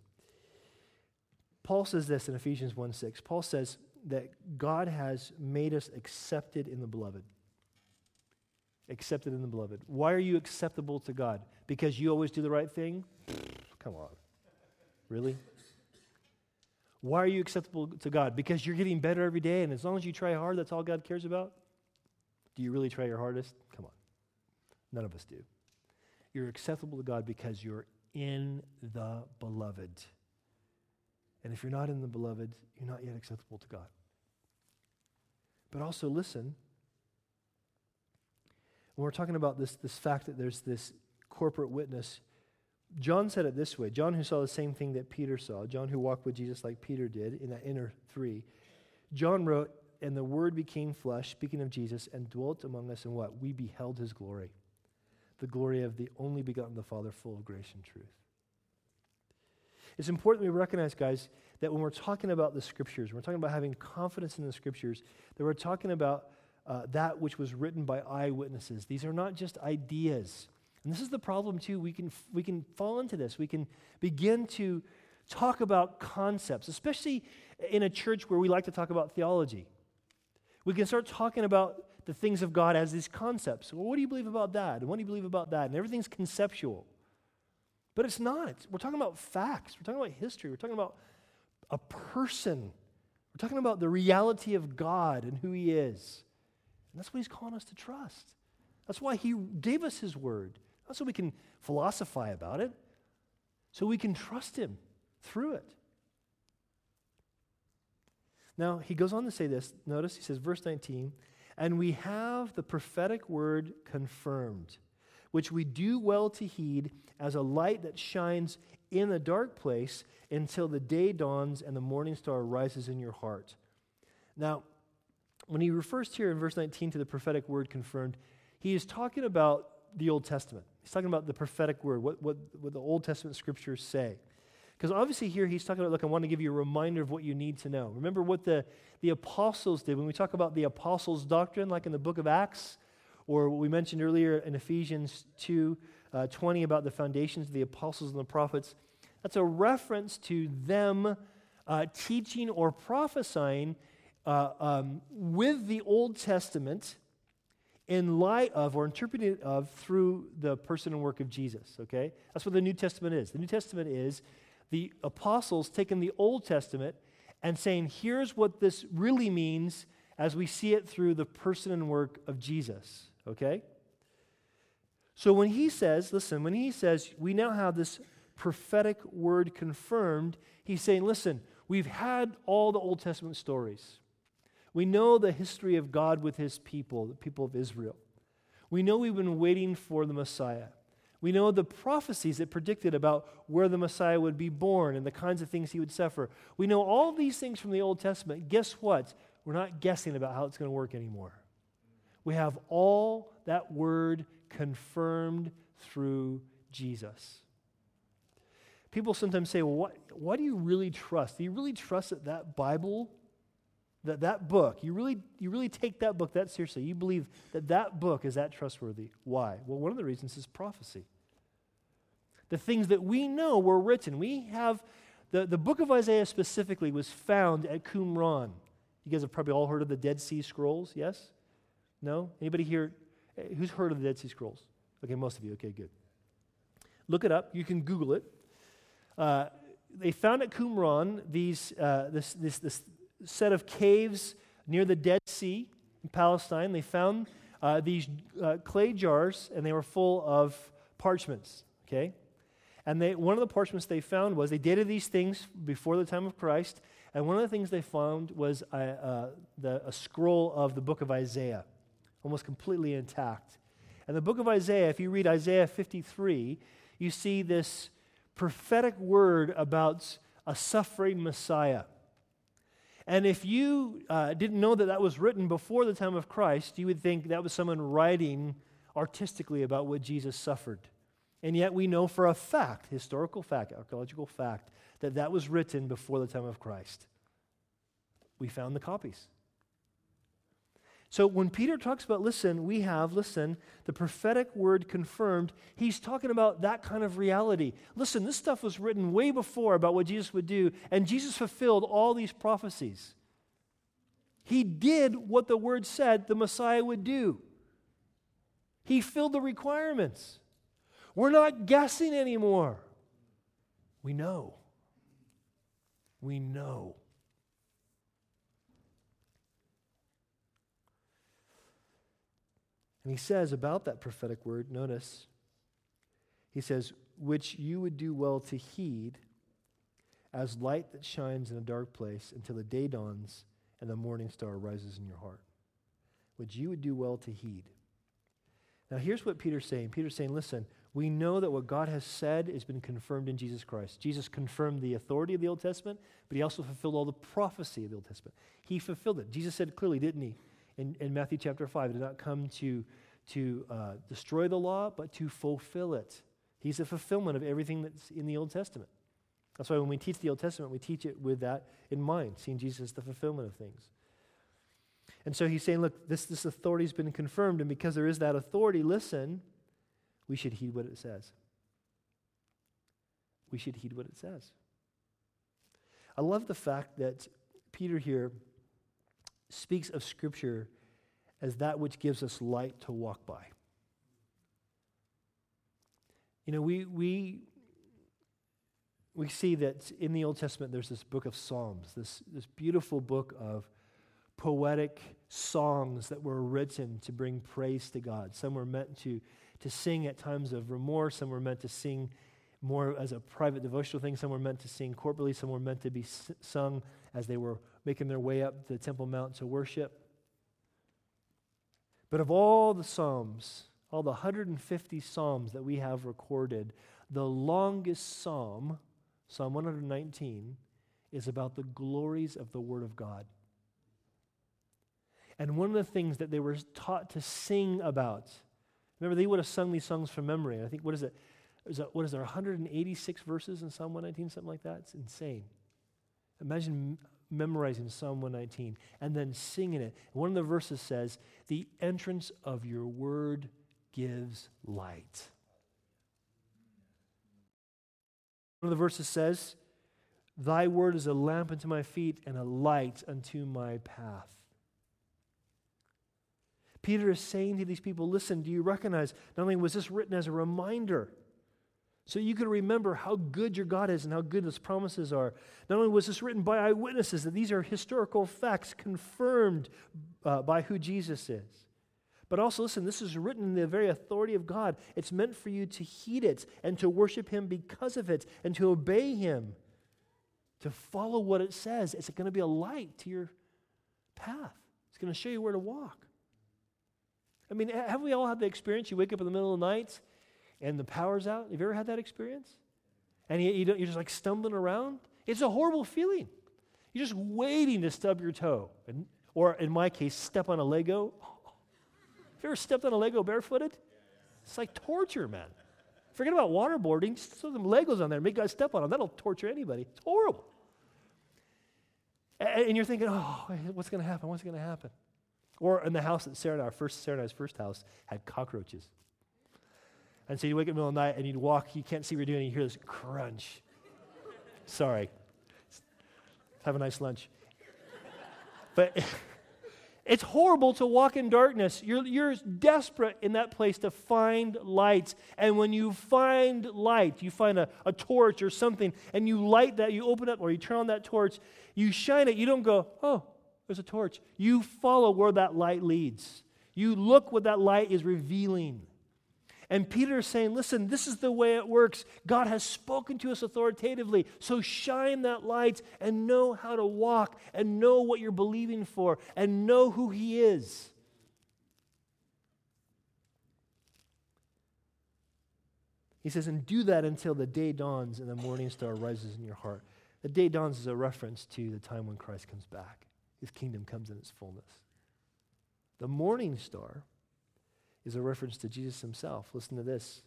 Speaker 1: Paul says this in Ephesians 1 6. Paul says that God has made us accepted in the beloved. Accepted in the beloved. Why are you acceptable to God? Because you always do the right thing? Come on. Really? Why are you acceptable to God? Because you're getting better every day, and as long as you try hard, that's all God cares about? Do you really try your hardest? Come on. None of us do. You're acceptable to God because you're in the beloved. And if you're not in the beloved, you're not yet acceptable to God. But also, listen, when we're talking about this, this fact that there's this corporate witness, John said it this way John, who saw the same thing that Peter saw, John, who walked with Jesus like Peter did in that inner three, John wrote, And the Word became flesh, speaking of Jesus, and dwelt among us, and what? We beheld his glory the glory of the only begotten the Father, full of grace and truth. It's important we recognize, guys, that when we're talking about the scriptures, we're talking about having confidence in the scriptures, that we're talking about uh, that which was written by eyewitnesses. These are not just ideas. And this is the problem, too. We can, we can fall into this. We can begin to talk about concepts, especially in a church where we like to talk about theology. We can start talking about the things of God as these concepts. Well, what do you believe about that? And what do you believe about that? And everything's conceptual. But it's not. We're talking about facts. We're talking about history. We're talking about a person. We're talking about the reality of God and who He is. And that's what He's calling us to trust. That's why He gave us His word. Not so we can philosophize about it, so we can trust Him through it. Now, he goes on to say this. Notice he says, verse 19, and we have the prophetic word confirmed, which we do well to heed as a light that shines in a dark place until the day dawns and the morning star rises in your heart. Now, when he refers here in verse 19 to the prophetic word confirmed, he is talking about the Old Testament. He's talking about the prophetic word, what, what, what the Old Testament scriptures say. Because obviously, here he's talking about, look, I want to give you a reminder of what you need to know. Remember what the, the apostles did when we talk about the apostles' doctrine, like in the book of Acts, or what we mentioned earlier in Ephesians 2 uh, 20 about the foundations of the apostles and the prophets. That's a reference to them uh, teaching or prophesying uh, um, with the Old Testament in light of or interpreted of through the person and work of Jesus, okay? That's what the New Testament is. The New Testament is the apostles taking the Old Testament and saying, here's what this really means as we see it through the person and work of Jesus. Okay? So when he says, listen, when he says, we now have this prophetic word confirmed, he's saying, listen, we've had all the Old Testament stories. We know the history of God with his people, the people of Israel. We know we've been waiting for the Messiah. We know the prophecies that predicted about where the Messiah would be born and the kinds of things he would suffer. We know all these things from the Old Testament. Guess what? We're not guessing about how it's going to work anymore. We have all that word confirmed through Jesus. People sometimes say, well, what, what do you really trust? Do you really trust that that Bible, that that book, you really, you really take that book that seriously? You believe that that book is that trustworthy? Why? Well, one of the reasons is prophecy. The things that we know were written. We have, the, the book of Isaiah specifically was found at Qumran. You guys have probably all heard of the Dead Sea Scrolls, yes? No? Anybody here? Eh, who's heard of the Dead Sea Scrolls? Okay, most of you. Okay, good. Look it up. You can Google it. Uh, they found at Qumran these, uh, this, this, this set of caves near the Dead Sea in Palestine. They found uh, these uh, clay jars, and they were full of parchments. Okay? And they, one of the parchments they found was they dated these things before the time of Christ, and one of the things they found was a, the, a scroll of the book of Isaiah, almost completely intact. And the book of Isaiah, if you read Isaiah 53, you see this prophetic word about a suffering Messiah. And if you uh, didn't know that that was written before the time of Christ, you would think that was someone writing artistically about what Jesus suffered. And yet we know for a fact, historical fact, archaeological fact, that that was written before the time of Christ. We found the copies. So when Peter talks about, listen, we have, listen, the prophetic word confirmed, he's talking about that kind of reality. Listen, this stuff was written way before about what Jesus would do, and Jesus fulfilled all these prophecies. He did what the word said the Messiah would do, he filled the requirements. We're not guessing anymore. We know. We know. And he says about that prophetic word, notice, he says, which you would do well to heed as light that shines in a dark place until the day dawns and the morning star rises in your heart. Which you would do well to heed. Now, here's what Peter's saying Peter's saying, listen, we know that what God has said has been confirmed in Jesus Christ. Jesus confirmed the authority of the Old Testament, but he also fulfilled all the prophecy of the Old Testament. He fulfilled it. Jesus said clearly, didn't he, in, in Matthew chapter 5, did not come to, to uh, destroy the law, but to fulfill it. He's the fulfillment of everything that's in the Old Testament. That's why when we teach the Old Testament, we teach it with that in mind, seeing Jesus as the fulfillment of things. And so he's saying, look, this, this authority has been confirmed, and because there is that authority, listen, we should heed what it says. We should heed what it says. I love the fact that Peter here speaks of Scripture as that which gives us light to walk by. You know, we, we, we see that in the Old Testament there's this book of Psalms, this, this beautiful book of poetic songs that were written to bring praise to God. Some were meant to to sing at times of remorse. Some were meant to sing more as a private devotional thing. Some were meant to sing corporately. Some were meant to be sung as they were making their way up the Temple Mount to worship. But of all the Psalms, all the 150 Psalms that we have recorded, the longest Psalm, Psalm 119, is about the glories of the Word of God. And one of the things that they were taught to sing about Remember, they would have sung these songs from memory. I think, what is it? Is that, what is there, 186 verses in Psalm 119, something like that? It's insane. Imagine memorizing Psalm 119 and then singing it. One of the verses says, The entrance of your word gives light. One of the verses says, Thy word is a lamp unto my feet and a light unto my path. Peter is saying to these people, listen, do you recognize not only was this written as a reminder so you can remember how good your God is and how good his promises are. Not only was this written by eyewitnesses, that these are historical facts confirmed uh, by who Jesus is. But also, listen, this is written in the very authority of God. It's meant for you to heed it and to worship Him because of it and to obey Him, to follow what it says. It's going to be a light to your path, it's going to show you where to walk. I mean, have we all had the experience? You wake up in the middle of the night and the power's out. Have you ever had that experience? And you, you are just like stumbling around? It's a horrible feeling. You're just waiting to stub your toe. And, or in my case, step on a Lego. Have you ever stepped on a Lego barefooted? It's like torture, man. Forget about waterboarding. Just throw some Legos on there. Make guys step on them. That'll torture anybody. It's horrible. And you're thinking, oh, what's going to happen? What's going to happen? Or in the house that Sarah and our first Sarah and I's first house had cockroaches. And so you wake up in the middle of the night and you walk, you can't see what you're doing, and you hear this crunch. Sorry. Have a nice lunch. But it's horrible to walk in darkness. You're, you're desperate in that place to find light. And when you find light, you find a, a torch or something, and you light that, you open up or you turn on that torch, you shine it, you don't go, oh, there's a torch. You follow where that light leads. You look what that light is revealing. And Peter is saying, listen, this is the way it works. God has spoken to us authoritatively. So shine that light and know how to walk and know what you're believing for and know who He is. He says, and do that until the day dawns and the morning star rises in your heart. The day dawns is a reference to the time when Christ comes back, His kingdom comes in its fullness. The morning star is a reference to Jesus himself. Listen to this.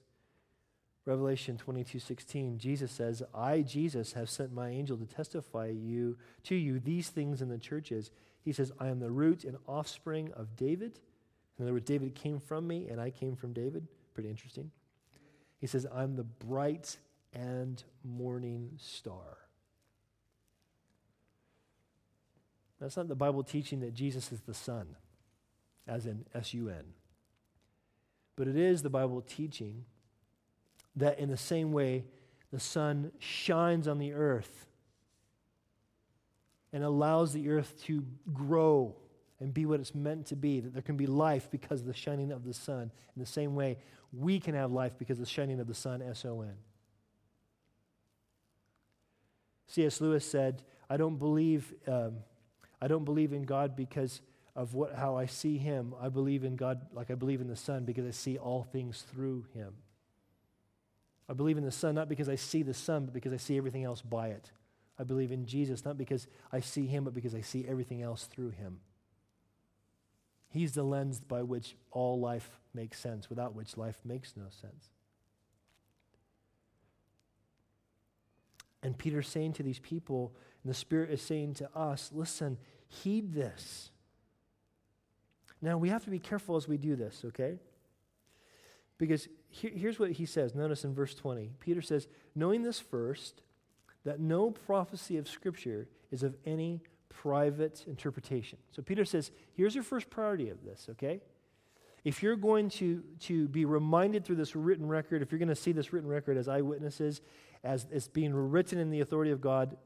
Speaker 1: Revelation 22 16, Jesus says, I, Jesus, have sent my angel to testify you to you these things in the churches. He says, I am the root and offspring of David. In other words, David came from me and I came from David. Pretty interesting. He says, I'm the bright and morning star. That's not the Bible teaching that Jesus is the Sun, as in S U N. But it is the Bible teaching that in the same way the sun shines on the earth and allows the earth to grow and be what it's meant to be, that there can be life because of the shining of the sun. In the same way, we can have life because of the shining of the Son, S O N. C.S. Lewis said, I don't believe, um, I don't believe in God because of what, how I see him. I believe in God like I believe in the sun because I see all things through him. I believe in the sun not because I see the sun, but because I see everything else by it. I believe in Jesus not because I see him, but because I see everything else through him. He's the lens by which all life makes sense, without which life makes no sense. And Peter's saying to these people, and the Spirit is saying to us, listen, heed this. Now, we have to be careful as we do this, okay? Because here, here's what he says. Notice in verse 20. Peter says, Knowing this first, that no prophecy of Scripture is of any private interpretation. So Peter says, Here's your first priority of this, okay? If you're going to, to be reminded through this written record, if you're going to see this written record as eyewitnesses, as it's being written in the authority of God,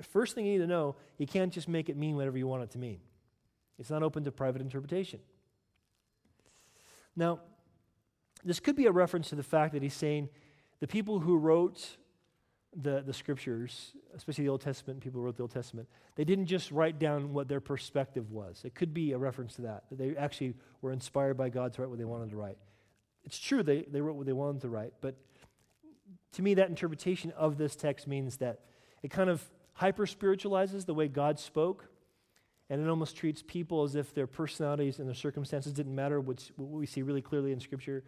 Speaker 1: first thing you need to know, you can't just make it mean whatever you want it to mean. It's not open to private interpretation. Now, this could be a reference to the fact that he's saying the people who wrote the, the scriptures, especially the Old Testament, people who wrote the Old Testament, they didn't just write down what their perspective was. It could be a reference to that, that they actually were inspired by God to write what they wanted to write. It's true, they, they wrote what they wanted to write, but to me, that interpretation of this text means that it kind of hyper spiritualizes the way God spoke and it almost treats people as if their personalities and their circumstances didn't matter, which we see really clearly in Scripture.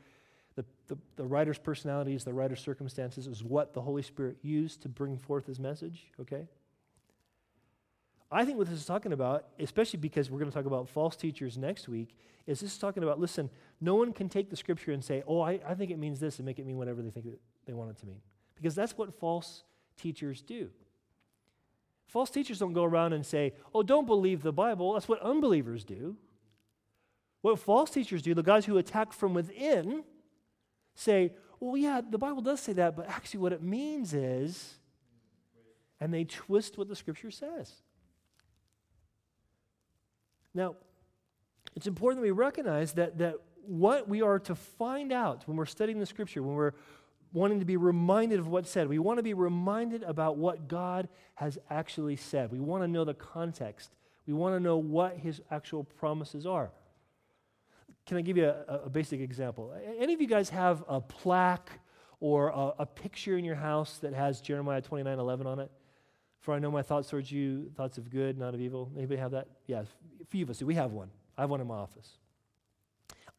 Speaker 1: The, the, the writer's personalities, the writer's circumstances is what the Holy Spirit used to bring forth his message, okay? I think what this is talking about, especially because we're going to talk about false teachers next week, is this is talking about listen, no one can take the scripture and say, oh, I, I think it means this and make it mean whatever they think they want it to mean. Because that's what false teachers do. False teachers don't go around and say, oh, don't believe the Bible. That's what unbelievers do. What false teachers do, the guys who attack from within, say, well, yeah, the Bible does say that, but actually what it means is, and they twist what the scripture says. Now, it's important that we recognize that, that what we are to find out when we're studying the scripture, when we're wanting to be reminded of what's said, we want to be reminded about what God has actually said. We want to know the context. We want to know what his actual promises are. Can I give you a, a basic example? Any of you guys have a plaque or a, a, picture in your house that has Jeremiah 29 11 on it? For I know my thoughts towards you, thoughts of good, not of evil. Anybody have that? Yeah, a few of us do. We have one. I have one in my office.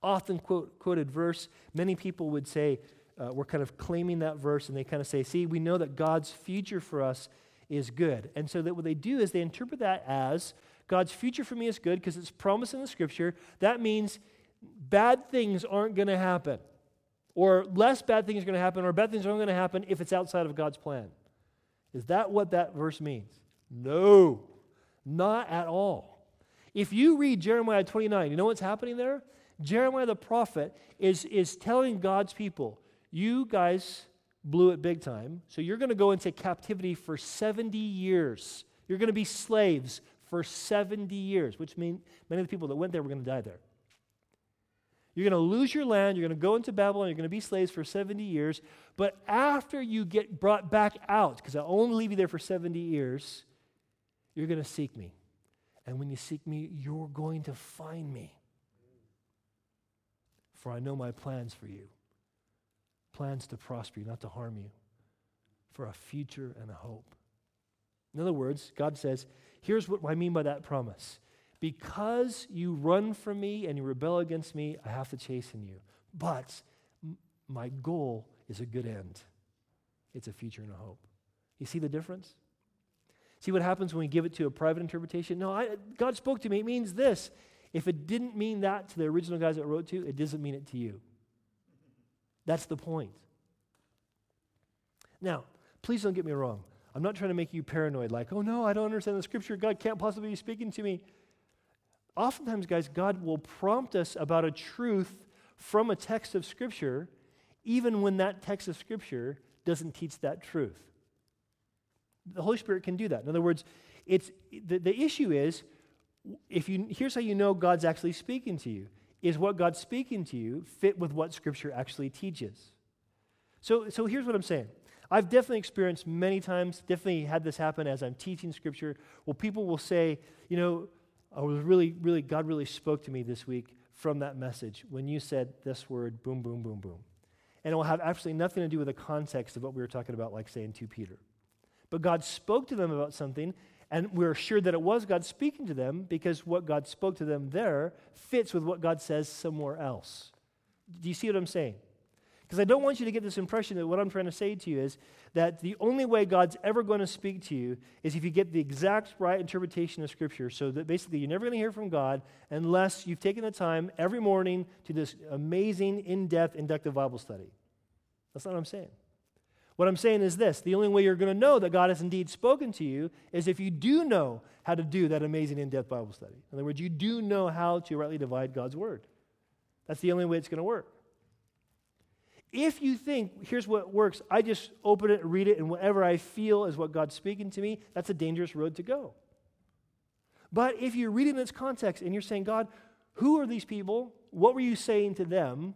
Speaker 1: Often quote, quoted verse, many people would say, uh, we're kind of claiming that verse, and they kind of say, see, we know that God's future for us is good. And so that what they do is they interpret that as God's future for me is good because it's promised in the scripture. That means bad things aren't going to happen, or less bad things are going to happen, or bad things aren't going to happen if it's outside of God's plan. Is that what that verse means? No, not at all. If you read Jeremiah 29, you know what's happening there? Jeremiah the prophet is, is telling God's people, you guys blew it big time, so you're going to go into captivity for 70 years. You're going to be slaves for 70 years, which means many of the people that went there were going to die there. You're going to lose your land. You're going to go into Babylon. You're going to be slaves for 70 years. But after you get brought back out, because I'll only leave you there for 70 years, you're going to seek me. And when you seek me, you're going to find me. For I know my plans for you plans to prosper you, not to harm you, for a future and a hope. In other words, God says, here's what I mean by that promise because you run from me and you rebel against me, I have to chasten you. But my goal is a good end. It's a future and a hope. You see the difference? See what happens when we give it to a private interpretation? No, I, God spoke to me. It means this. If it didn't mean that to the original guys that wrote to, it doesn't mean it to you. That's the point. Now, please don't get me wrong. I'm not trying to make you paranoid, like, oh no, I don't understand the scripture. God can't possibly be speaking to me oftentimes, guys, God will prompt us about a truth from a text of Scripture, even when that text of Scripture doesn't teach that truth. The Holy Spirit can do that. In other words, it's, the, the issue is if you, here's how you know God's actually speaking to you is what God's speaking to you fit with what Scripture actually teaches? So, so here's what I'm saying. I've definitely experienced many times, definitely had this happen as I'm teaching Scripture, well, people will say, you know, I was really, really, God really spoke to me this week from that message when you said this word, boom, boom, boom, boom. And it will have absolutely nothing to do with the context of what we were talking about, like saying 2 Peter. But God spoke to them about something, and we're sure that it was God speaking to them because what God spoke to them there fits with what God says somewhere else. Do you see what I'm saying? Because I don't want you to get this impression that what I'm trying to say to you is that the only way God's ever going to speak to you is if you get the exact right interpretation of Scripture. So that basically you're never going to hear from God unless you've taken the time every morning to this amazing, in depth, inductive Bible study. That's not what I'm saying. What I'm saying is this the only way you're going to know that God has indeed spoken to you is if you do know how to do that amazing, in depth Bible study. In other words, you do know how to rightly divide God's word. That's the only way it's going to work. If you think, here's what works, I just open it, read it, and whatever I feel is what God's speaking to me, that's a dangerous road to go. But if you read it in its context and you're saying, God, who are these people? What were you saying to them?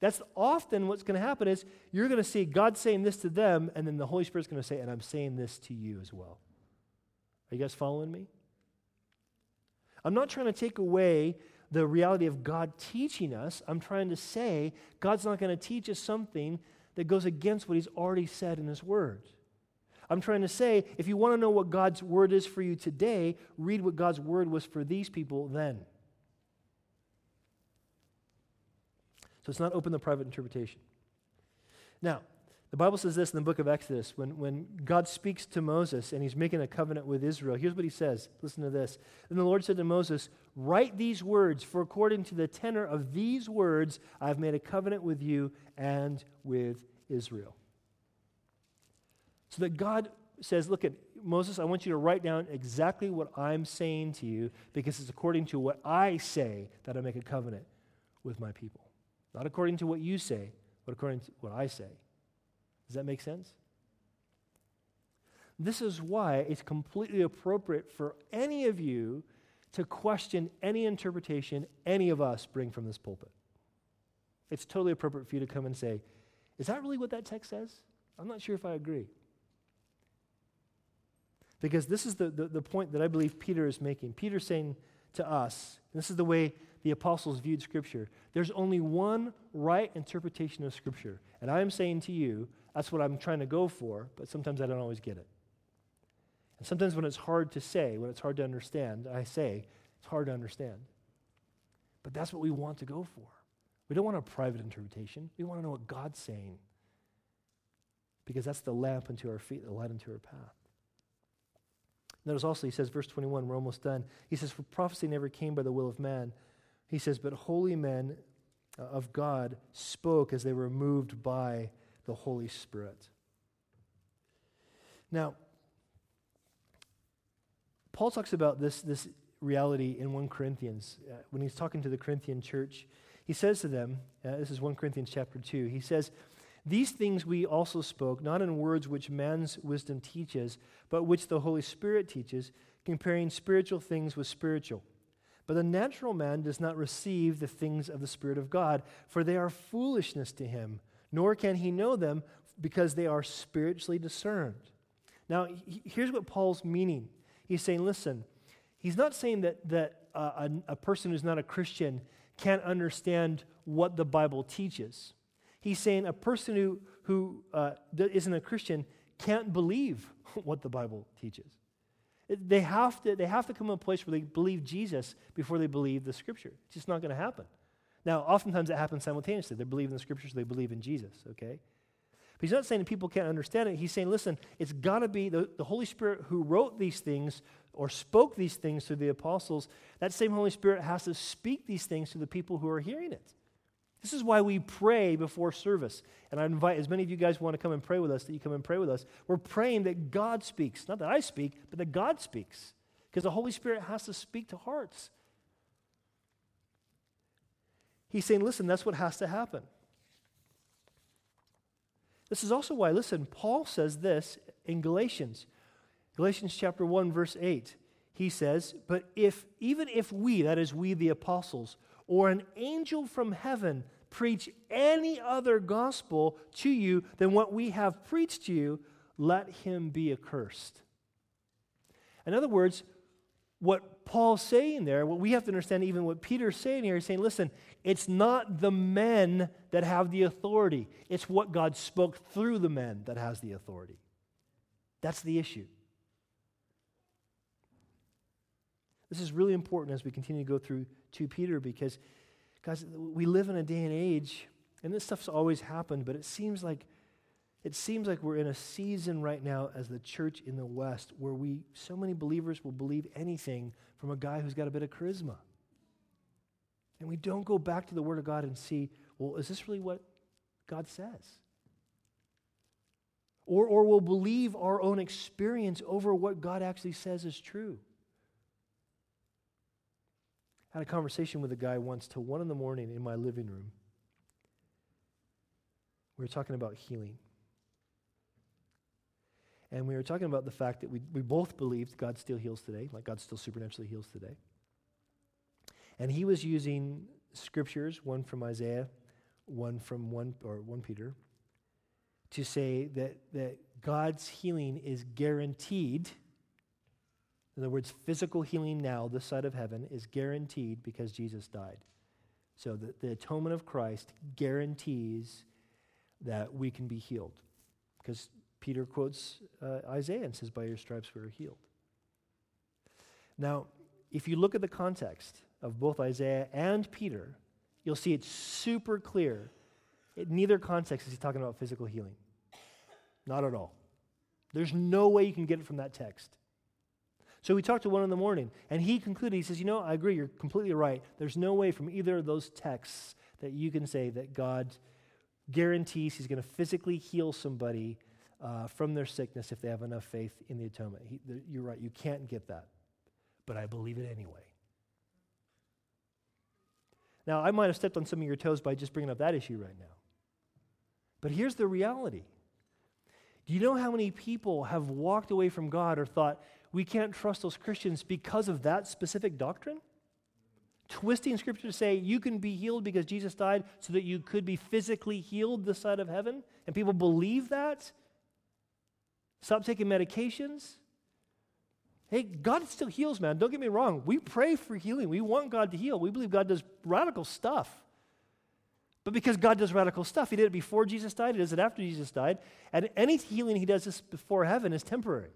Speaker 1: That's often what's going to happen is you're going to see God saying this to them, and then the Holy Spirit's going to say, and I'm saying this to you as well. Are you guys following me? I'm not trying to take away the reality of God teaching us, I'm trying to say God's not going to teach us something that goes against what He's already said in His Word. I'm trying to say if you want to know what God's Word is for you today, read what God's Word was for these people then. So it's not open to private interpretation. Now, the Bible says this in the book of Exodus when, when God speaks to Moses and he's making a covenant with Israel. Here's what he says. Listen to this. And the Lord said to Moses, Write these words, for according to the tenor of these words, I have made a covenant with you and with Israel. So that God says, Look at Moses, I want you to write down exactly what I'm saying to you because it's according to what I say that I make a covenant with my people. Not according to what you say, but according to what I say. Does that make sense? This is why it's completely appropriate for any of you to question any interpretation any of us bring from this pulpit. It's totally appropriate for you to come and say, Is that really what that text says? I'm not sure if I agree. Because this is the, the, the point that I believe Peter is making. Peter's saying to us, this is the way the apostles viewed Scripture there's only one right interpretation of Scripture. And I'm saying to you, that's what I'm trying to go for, but sometimes I don't always get it. And sometimes when it's hard to say, when it's hard to understand, I say, it's hard to understand. But that's what we want to go for. We don't want a private interpretation. We want to know what God's saying. Because that's the lamp unto our feet, the light unto our path. Notice also, he says, verse 21, we're almost done. He says, For prophecy never came by the will of man. He says, But holy men uh, of God spoke as they were moved by the Holy Spirit. Now, Paul talks about this, this reality in 1 Corinthians. Uh, when he's talking to the Corinthian church, he says to them, uh, this is 1 Corinthians chapter 2, he says, These things we also spoke, not in words which man's wisdom teaches, but which the Holy Spirit teaches, comparing spiritual things with spiritual. But the natural man does not receive the things of the Spirit of God, for they are foolishness to him, nor can he know them because they are spiritually discerned. Now, here's what Paul's meaning He's saying, listen, he's not saying that, that uh, a, a person who's not a Christian can't understand what the Bible teaches. He's saying a person who, who uh, isn't a Christian can't believe what the Bible teaches. They have, to, they have to come to a place where they believe Jesus before they believe the Scripture. It's just not going to happen. Now, oftentimes it happens simultaneously. They believe in the Scriptures, they believe in Jesus, okay? But he's not saying that people can't understand it. He's saying, listen, it's got to be the, the Holy Spirit who wrote these things or spoke these things to the apostles. That same Holy Spirit has to speak these things to the people who are hearing it. This is why we pray before service. And I invite as many of you guys want to come and pray with us that you come and pray with us. We're praying that God speaks. Not that I speak, but that God speaks. Because the Holy Spirit has to speak to hearts. He's saying, listen, that's what has to happen. This is also why, listen, Paul says this in Galatians. Galatians chapter 1, verse 8. He says, But if, even if we, that is, we the apostles, or an angel from heaven preach any other gospel to you than what we have preached to you, let him be accursed. In other words, what Paul's saying there, what we have to understand, even what Peter's saying here, he's saying, listen, it's not the men that have the authority, it's what God spoke through the men that has the authority. That's the issue. This is really important as we continue to go through 2 Peter because, guys, we live in a day and age, and this stuff's always happened, but it seems like it seems like we're in a season right now as the church in the West where we so many believers will believe anything from a guy who's got a bit of charisma. And we don't go back to the Word of God and see, well, is this really what God says? Or, or we'll believe our own experience over what God actually says is true. I had a conversation with a guy once till one in the morning in my living room. We were talking about healing. And we were talking about the fact that we, we both believed God still heals today, like God still supernaturally heals today. And he was using scriptures, one from Isaiah, one from one or one Peter, to say that, that God's healing is guaranteed. In other words, physical healing now, this side of heaven, is guaranteed because Jesus died. So the, the atonement of Christ guarantees that we can be healed. Because Peter quotes uh, Isaiah and says, By your stripes we are healed. Now, if you look at the context, of both Isaiah and Peter, you'll see it's super clear. In neither context is he talking about physical healing. Not at all. There's no way you can get it from that text. So we talked to one in the morning, and he concluded, he says, You know, I agree, you're completely right. There's no way from either of those texts that you can say that God guarantees he's going to physically heal somebody uh, from their sickness if they have enough faith in the atonement. He, the, you're right, you can't get that. But I believe it anyway. Now, I might have stepped on some of your toes by just bringing up that issue right now. But here's the reality. Do you know how many people have walked away from God or thought, we can't trust those Christians because of that specific doctrine? Twisting scripture to say you can be healed because Jesus died so that you could be physically healed this side of heaven, and people believe that? Stop taking medications? Hey, God still heals, man. Don't get me wrong. We pray for healing. We want God to heal. We believe God does radical stuff. But because God does radical stuff, He did it before Jesus died, He does it after Jesus died, and any healing He does this before heaven is temporary.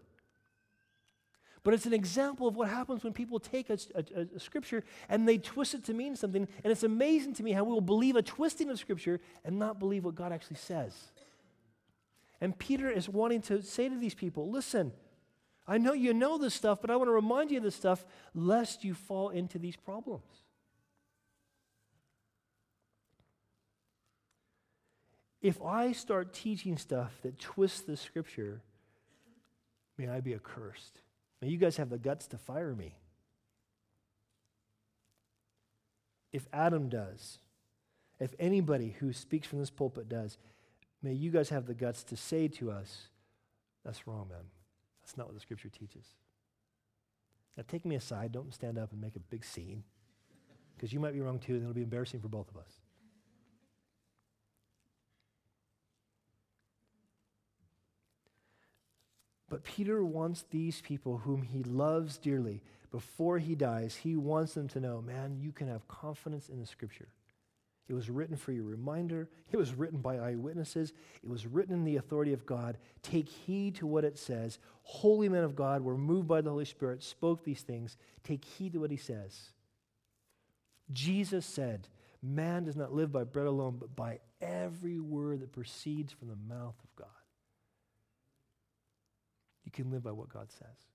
Speaker 1: But it's an example of what happens when people take a, a, a, scripture and they twist it to mean something. And it's amazing to me how we will believe a twisting of scripture and not believe what God actually says. And Peter is wanting to say to these people listen, I know you know this stuff, but I want to remind you of this stuff lest you fall into these problems. If I start teaching stuff that twists the scripture, may I be accursed. May you guys have the guts to fire me. If Adam does, if anybody who speaks from this pulpit does, may you guys have the guts to say to us, that's wrong, man. That's not what the scripture teaches. Now, take me aside. Don't stand up and make a big scene because you might be wrong too, and it'll be embarrassing for both of us. But Peter wants these people whom he loves dearly, before he dies, he wants them to know man, you can have confidence in the scripture. It was written for your reminder. It was written by eyewitnesses. It was written in the authority of God. Take heed to what it says. Holy men of God were moved by the Holy Spirit, spoke these things. Take heed to what he says. Jesus said, Man does not live by bread alone, but by every word that proceeds from the mouth of God. Can live by what God says.